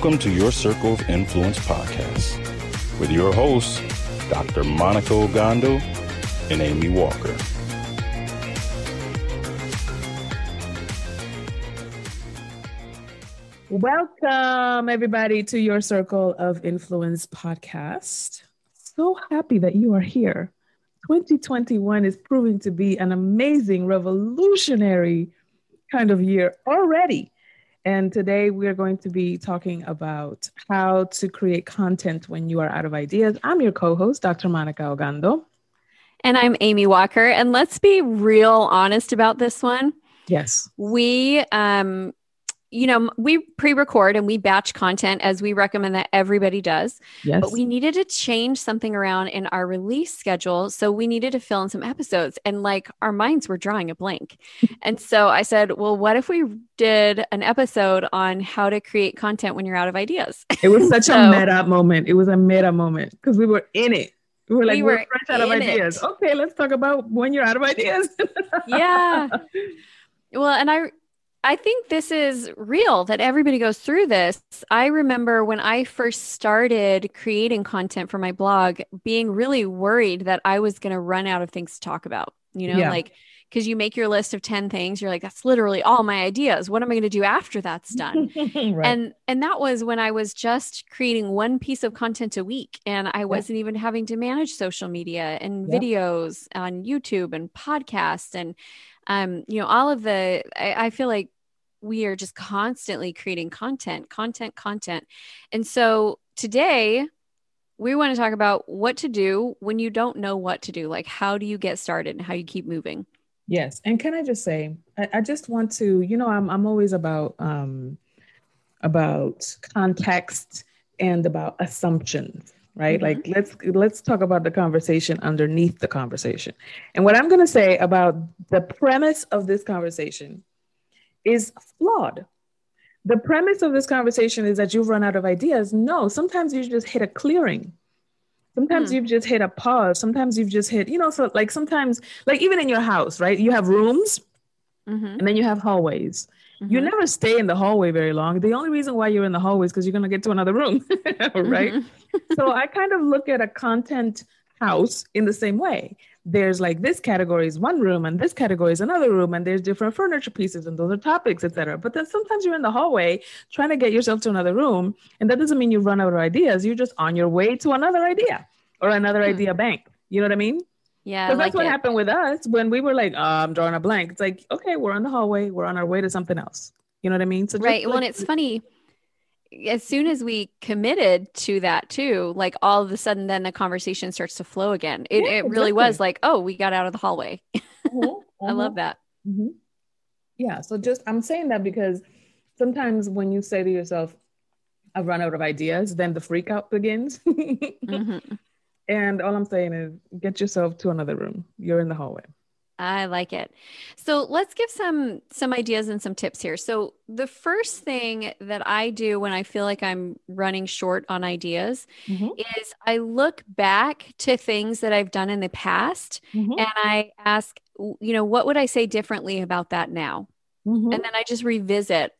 Welcome to your Circle of Influence podcast with your hosts, Dr. Monica Ogando and Amy Walker. Welcome, everybody, to your Circle of Influence podcast. So happy that you are here. 2021 is proving to be an amazing, revolutionary kind of year already. And today we are going to be talking about how to create content when you are out of ideas. I'm your co host, Dr. Monica Ogando. And I'm Amy Walker. And let's be real honest about this one. Yes. We um you know, we pre-record and we batch content as we recommend that everybody does. Yes. But we needed to change something around in our release schedule. So we needed to fill in some episodes and like our minds were drawing a blank. and so I said, well, what if we did an episode on how to create content when you're out of ideas? It was such so, a meta moment. It was a meta moment because we were in it. We were like, we are fresh out of ideas. It. Okay, let's talk about when you're out of ideas. yeah. Well, and I I think this is real that everybody goes through this. I remember when I first started creating content for my blog, being really worried that I was going to run out of things to talk about. You know, yeah. like because you make your list of 10 things, you're like, that's literally all my ideas. What am I going to do after that's done? right. And and that was when I was just creating one piece of content a week and I wasn't even having to manage social media and videos on YouTube and podcasts and um, you know, all of the, I, I feel like we are just constantly creating content, content, content. And so today, we want to talk about what to do when you don't know what to do. Like, how do you get started and how you keep moving? Yes. And can I just say, I, I just want to, you know, I'm, I'm always about, um, about context and about assumptions right? Mm-hmm. like let's let's talk about the conversation underneath the conversation. And what i'm going to say about the premise of this conversation is flawed. The premise of this conversation is that you've run out of ideas. No sometimes you just hit a clearing. Sometimes mm. you've just hit a pause. Sometimes you've just hit you know so like sometimes like even in your house right? You have rooms mm-hmm. and then you have hallways Mm-hmm. You never stay in the hallway very long. The only reason why you're in the hallway is because you're going to get to another room, right? Mm-hmm. so I kind of look at a content house in the same way. There's like this category is one room and this category is another room and there's different furniture pieces and those are topics, etc. But then sometimes you're in the hallway trying to get yourself to another room and that doesn't mean you run out of ideas. You're just on your way to another idea or another mm-hmm. idea bank. You know what I mean? Yeah. Because that's what it. happened with us when we were like, oh, I'm drawing a blank. It's like, okay, we're on the hallway. We're on our way to something else. You know what I mean? So right. Like, well, it's funny. As soon as we committed to that too, like all of a sudden, then the conversation starts to flow again. It, yeah, it really exactly. was like, oh, we got out of the hallway. Mm-hmm. I love mm-hmm. that. Mm-hmm. Yeah. So just, I'm saying that because sometimes when you say to yourself, I've run out of ideas, then the freak out begins. mm-hmm. And all I'm saying is get yourself to another room. You're in the hallway. I like it. So let's give some some ideas and some tips here. So the first thing that I do when I feel like I'm running short on ideas mm-hmm. is I look back to things that I've done in the past mm-hmm. and I ask, you know, what would I say differently about that now? Mm-hmm. And then I just revisit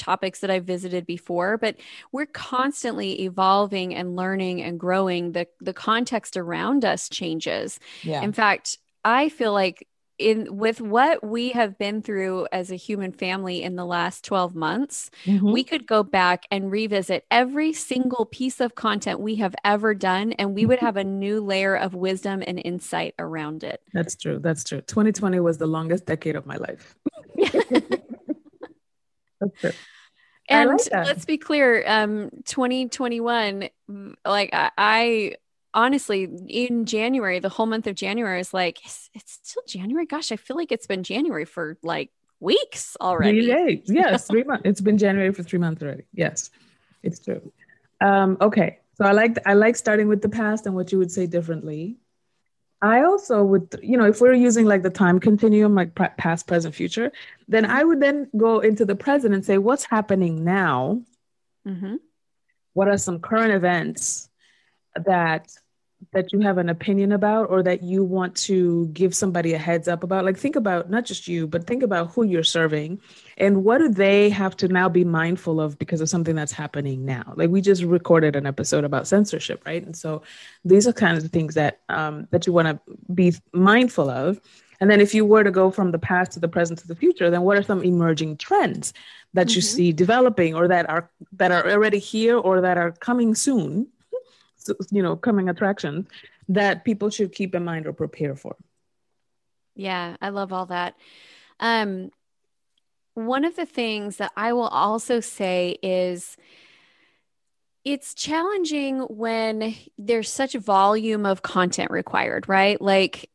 topics that I've visited before, but we're constantly evolving and learning and growing. The the context around us changes. Yeah. In fact, I feel like in with what we have been through as a human family in the last 12 months, mm-hmm. we could go back and revisit every single piece of content we have ever done and we would have a new layer of wisdom and insight around it. That's true. That's true. 2020 was the longest decade of my life. That's And like let's be clear, um, 2021, like I, I, honestly, in January, the whole month of January is like, it's, it's still January. Gosh, I feel like it's been January for like weeks already. Three days. Yes, three months. It's been January for three months already. Yes, it's true. Um, okay, so I like I like starting with the past and what you would say differently. I also would, you know, if we're using like the time continuum, like past, present, future, then I would then go into the present and say, what's happening now? Mm-hmm. What are some current events that that you have an opinion about or that you want to give somebody a heads up about? Like think about not just you but think about who you're serving and what do they have to now be mindful of because of something that's happening now? Like we just recorded an episode about censorship right? And so these are kind of the things that um, that you want to be mindful of. And then if you were to go from the past to the present to the future then what are some emerging trends that mm-hmm. you see developing or that are that are already here or that are coming soon you know coming attractions that people should keep in mind or prepare for. Yeah i love all that. Um one of the things that i will also say is it's challenging when there's such volume of content required right? Like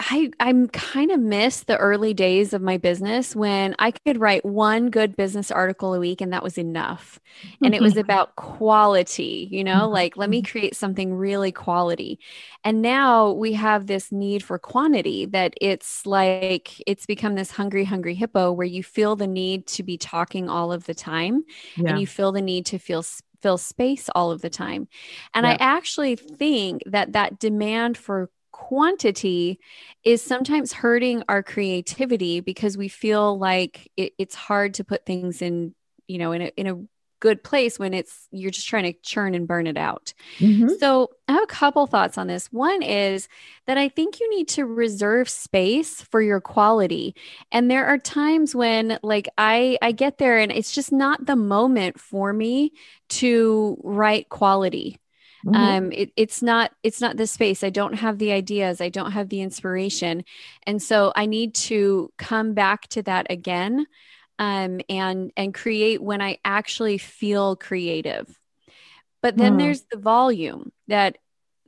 I I'm kind of miss the early days of my business when I could write one good business article a week and that was enough. And it was mm-hmm. about quality, you know, mm-hmm. like let me create something really quality. And now we have this need for quantity that it's like it's become this hungry hungry hippo where you feel the need to be talking all of the time yeah. and you feel the need to feel fill space all of the time. And yeah. I actually think that that demand for quantity is sometimes hurting our creativity because we feel like it, it's hard to put things in you know in a in a good place when it's you're just trying to churn and burn it out. Mm-hmm. So, I have a couple thoughts on this. One is that I think you need to reserve space for your quality. And there are times when like I I get there and it's just not the moment for me to write quality. Mm-hmm. Um, it, it's not it's not the space. I don't have the ideas. I don't have the inspiration, and so I need to come back to that again, um, and and create when I actually feel creative. But then mm. there's the volume that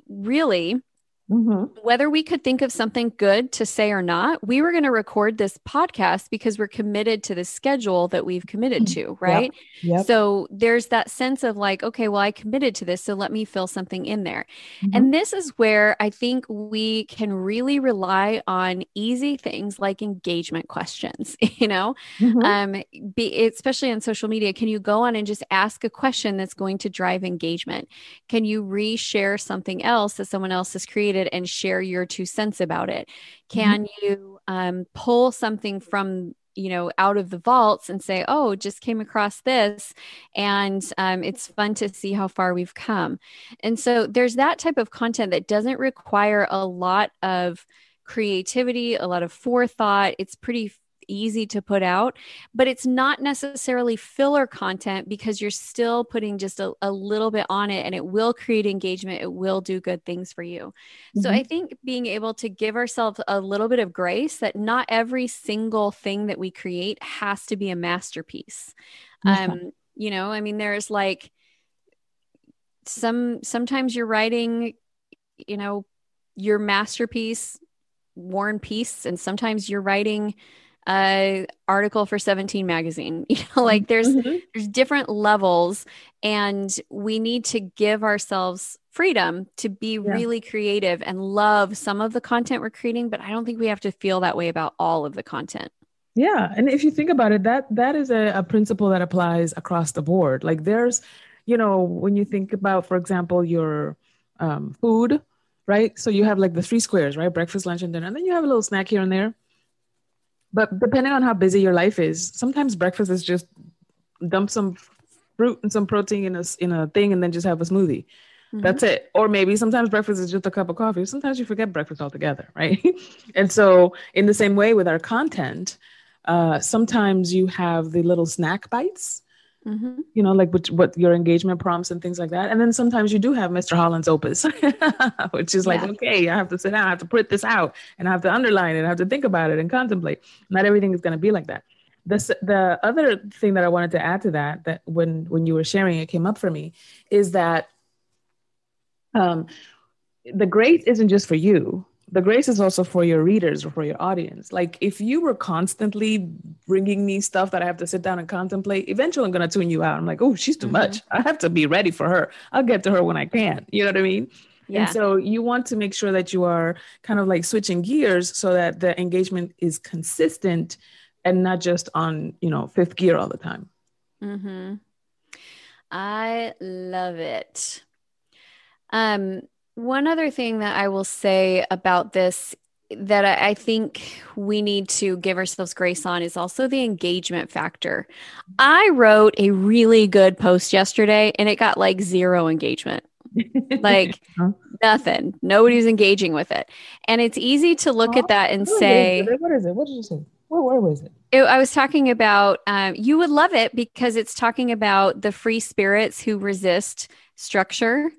really Mm-hmm. Whether we could think of something good to say or not, we were going to record this podcast because we're committed to the schedule that we've committed mm, to, right? Yep. Yep. So there's that sense of like, okay, well, I committed to this, so let me fill something in there. Mm-hmm. And this is where I think we can really rely on easy things like engagement questions, you know, mm-hmm. um, be, especially on social media. Can you go on and just ask a question that's going to drive engagement? Can you reshare something else that someone else has created? It and share your two cents about it? Can mm-hmm. you um, pull something from you know out of the vaults and say oh just came across this and um, it's fun to see how far we've come and so there's that type of content that doesn't require a lot of creativity a lot of forethought it's pretty easy to put out, but it's not necessarily filler content because you're still putting just a, a little bit on it and it will create engagement. It will do good things for you. Mm-hmm. So I think being able to give ourselves a little bit of grace that not every single thing that we create has to be a masterpiece. Mm-hmm. Um, you know, I mean, there's like, some sometimes you're writing you know your masterpiece war and peace and sometimes you're writing uh, article for 17 magazine. You know like there's mm-hmm. there's different levels and we need to give ourselves freedom to be yeah. really creative and love some of the content we're creating but i don't think we have to feel that way about all of the content. Yeah and if you think about it that that is a, a principle that applies across the board. Like there's you know when you think about for example your um, food right? So you have like the three squares right? Breakfast lunch and dinner and then you have a little snack here and there but depending on how busy your life is, sometimes breakfast is just dump some fruit and some protein in a in a thing and then just have a smoothie. Mm-hmm. That's it. Or maybe sometimes breakfast is just a cup of coffee. Sometimes you forget breakfast altogether, right? and so, in the same way with our content, uh, sometimes you have the little snack bites Mm-hmm. You know, like what, what your engagement prompts and things like that. And then sometimes you do have Mr. Holland's opus, which is like, yeah. okay, I have to sit down, I have to put this out, and I have to underline it, I have to think about it and contemplate. Not everything is going to be like that. The, the other thing that I wanted to add to that, that when when you were sharing, it came up for me, is that um, the great isn't just for you the grace is also for your readers or for your audience. Like if you were constantly bringing me stuff that I have to sit down and contemplate, eventually I'm going to tune you out. I'm like, oh, she's too mm-hmm. much. I have to be ready for her. I'll get to her when I can. You know what I mean? Yeah. And so you want to make sure that you are kind of like switching gears so that the engagement is consistent and not just on, you know, fifth gear all the time. Mm-hmm. I love it. Um, one other thing that I will say about this that I, think we need to give ourselves grace on is also the engagement factor. I wrote a really good post yesterday and it got like zero engagement. like nothing. Nobody's engaging with it. And it's easy to look at oh, that and say, What is it? What did you say? Where, where was it? It? I was talking about, um, you would love it because it's talking about the free spirits who resist structure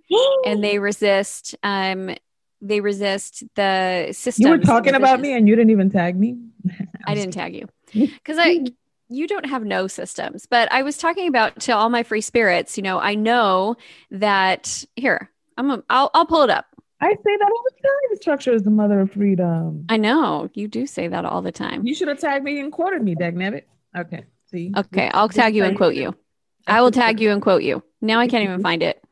and they resist um they resist the system. You were talking about me and you didn't even tag me. I didn't tag you because I you don't have no systems, but I was talking about to all my free spirits. You know, I know that here I'm a, I'll I'll pull it up. I say that all the time. Structure is the mother of freedom. I know you do say that all the time. You should have tagged me and quoted me, Dagnabbit. Okay, see. Okay, I'll tag you and quote you. I will tag you and quote you. Now I can't even find it.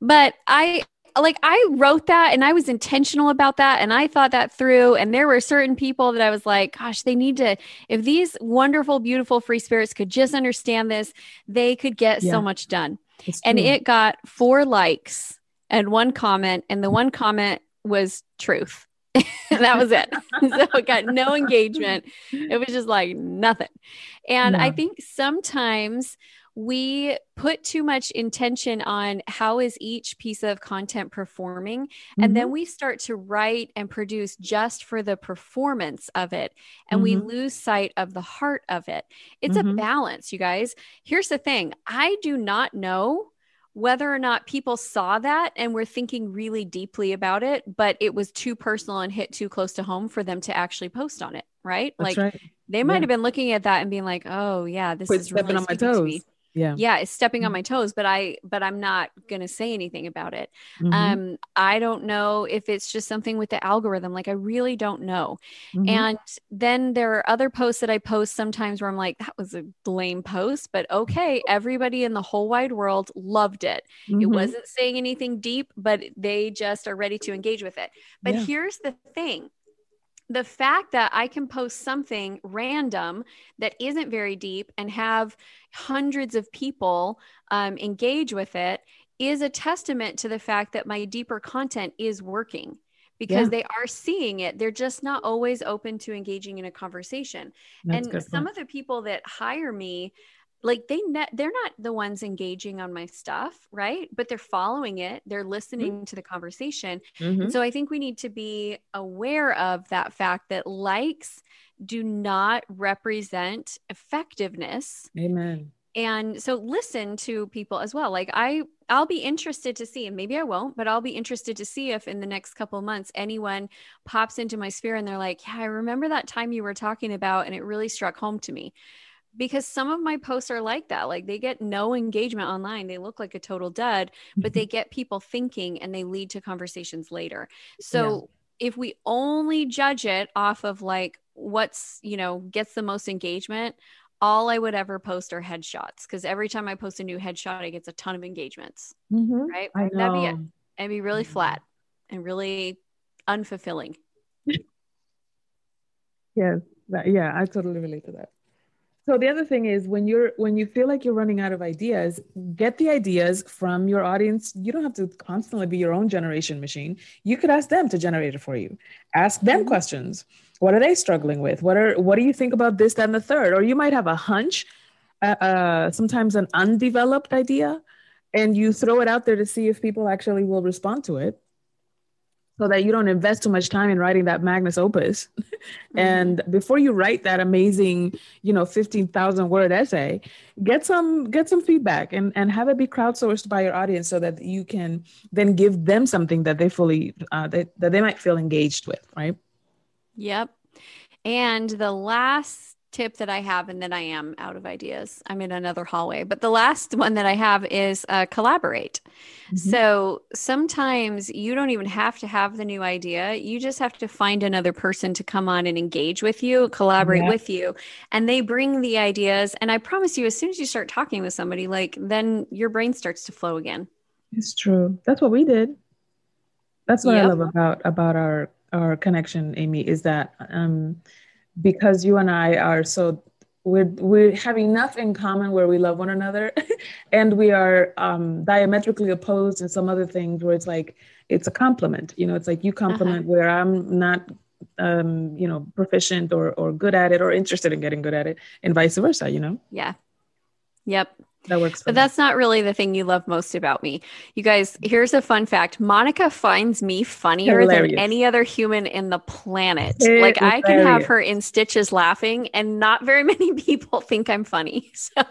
But I like I wrote that and I was intentional about that and I thought that through and there were certain people that I was like gosh they need to if these wonderful beautiful free spirits could just understand this they could get yeah. so much done. And it got 4 likes and one comment and the one comment was truth. that was it. so it got no engagement. It was just like nothing. And I think sometimes we put too much intention on how is each piece of content performing mm-hmm. and then mm-hmm. we start to write and produce just for the performance of it and mm-hmm. we lose sight of the heart of it it's mm-hmm. a balance you guys here's the thing i do not know whether or not people saw that and were thinking really deeply about it but it was too personal and hit too close to home for them to actually post on it right That's like right. they might yeah. have been looking at that and being like oh yeah this Quit is stepping really on my toes yeah yeah it's stepping on mm-hmm. my toes but i but i'm not gonna say anything about it mm-hmm. um i don't know if it's just something with the algorithm like i really don't know mm-hmm. and then there are other posts that i post sometimes where i'm like that was a lame post but okay everybody in the whole wide world loved it mm-hmm. it wasn't saying anything deep but they just are ready to engage with it but yeah. here's the thing the fact that I can post something random that isn't very deep and have hundreds of people um, engage with it is a testament to the fact that my deeper content is working because yeah. they are seeing it. They're just not always open to engaging in a conversation. That's and some of the people that hire me, like they ne- they're not the ones engaging on my stuff right but they're following it they're mm-hmm. listening mm-hmm. to the conversation mm-hmm. so i think we need to be aware of that fact that likes do not represent effectiveness amen and so listen to people as well like i i'll be interested to see and maybe i won't but i'll be interested to see if in the next couple months anyone pops into my sphere and they're like yeah i remember that time you were talking about and it really struck home to me because some of my posts are like that. Like they get no engagement online. They look like a total dud, but they mm-hmm. get people thinking and they lead to conversations later. So yeah. if we only judge it off of like what's, you know, gets the most engagement, all I would ever post are headshots because every time I post a new headshot, it gets a ton of engagements. Mm-hmm. Right. That'd be it. It'd be really flat and really unfulfilling. yes. Yeah. I totally relate to that. So the other thing is when you're when you feel like you're running out of ideas, get the ideas from your audience. You don't have to constantly be your own generation machine. You could ask them to generate it for you. Ask them mm-hmm. questions. What are they struggling with? What are what do you think about this, that, and the third? Or you might have a hunch, uh, uh, sometimes an undeveloped idea, and you throw it out there to see if people actually will respond to it so that you don't invest too much time in writing that magnus opus. Mm-hmm. and before you write that amazing you know 15000 word essay get some get some feedback and and have it be crowdsourced by your audience so that you can then give them something that they fully uh, that, that they might feel engaged with right? Yep. And the last tip that I have, and then I am out of ideas. I'm in another hallway. But the last one that I have is uh, collaborate. Mm-hmm. So sometimes you don't even have to have the new idea. You just have to find another person to come on and engage with you, collaborate yeah. with you, and they bring the ideas. And I promise you, as soon as you start talking with somebody, like then your brain starts to flow again. It's true. That's what we did. That's what yep. I love about about our our connection, Amy, is that um, because you and I are so we're we have enough in common where we love one another, and we are um, diametrically opposed in some other things where it's like it's a compliment. You know, it's like you compliment uh-huh. where I'm not um, you know, proficient or or good at it or interested in getting good at it, and vice versa. You know. Yeah. Yep. That works. but me. that's not really the thing you love most about me. You guys, here's a fun fact. Monica finds me funnier Hilarious. than any other human in the planet. like. I can have her in stitches laughing and not very many people think I'm funny. So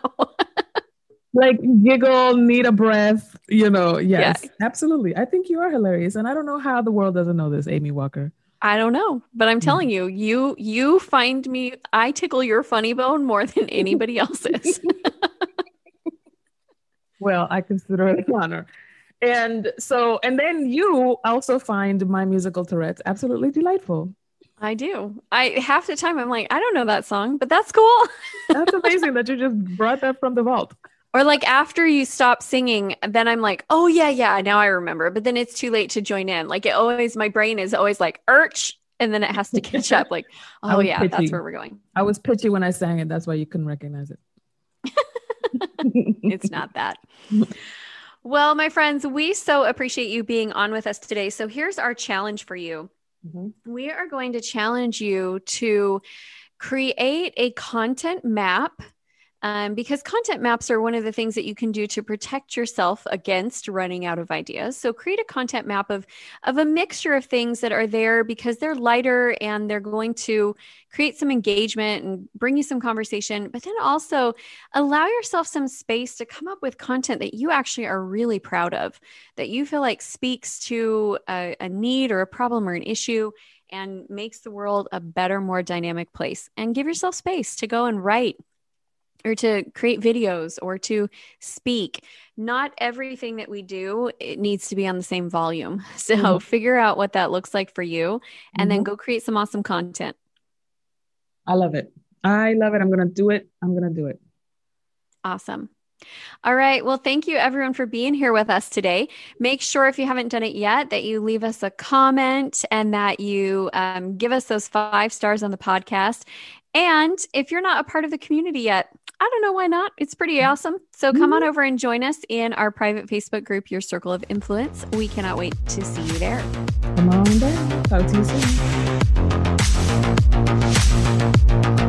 like giggle, need a breath, you know. Yes, yeah. absolutely. I think you are hilarious. And I don't know how the world doesn't know this, Amy Walker. I don't know, but I'm hmm. telling you, you you find me I tickle your funny bone more than anybody else's. well, I consider it an honor. And so, and then you also find my musical Tourette's absolutely delightful. I do. I half the time I'm like, I don't know that song, but that's cool. that's amazing that you just brought that from the vault. Or like after you stop singing, then I'm like, oh yeah, yeah, now I remember. But then it's too late to join in. Like it always, my brain is always like, urch, and then it has to catch up. Like, oh yeah, pitchy. that's where we're going. I was pitchy when I sang it. That's why you couldn't recognize it. it's not that. Well, my friends, we so appreciate you being on with us today. So here's our challenge for you. Mm-hmm. We are going to challenge you to create a content map um, because content maps are one of the things that you can do to protect yourself against running out of ideas. So create a content map of of a mixture of things that are there because they're lighter and they're going to create some engagement and bring you some conversation, but then also allow yourself some space to come up with content that you actually are really proud of, that you feel like speaks to a, a need or a problem or an issue and makes the world a better, more dynamic place. And give yourself space to go and write or to create videos or to speak not everything that we do it needs to be on the same volume so mm-hmm. figure out what that looks like for you and mm-hmm. then go create some awesome content i love it i love it i'm gonna do it i'm gonna do it awesome all right. Well, thank you everyone for being here with us today. Make sure if you haven't done it yet that you leave us a comment and that you um, give us those five stars on the podcast. And if you're not a part of the community yet, I don't know why not. It's pretty mm-hmm. awesome. So come on mm-hmm. over and join us in our private Facebook group, Your Circle of Influence. We cannot wait to see you there. Come on down. Talk to you soon.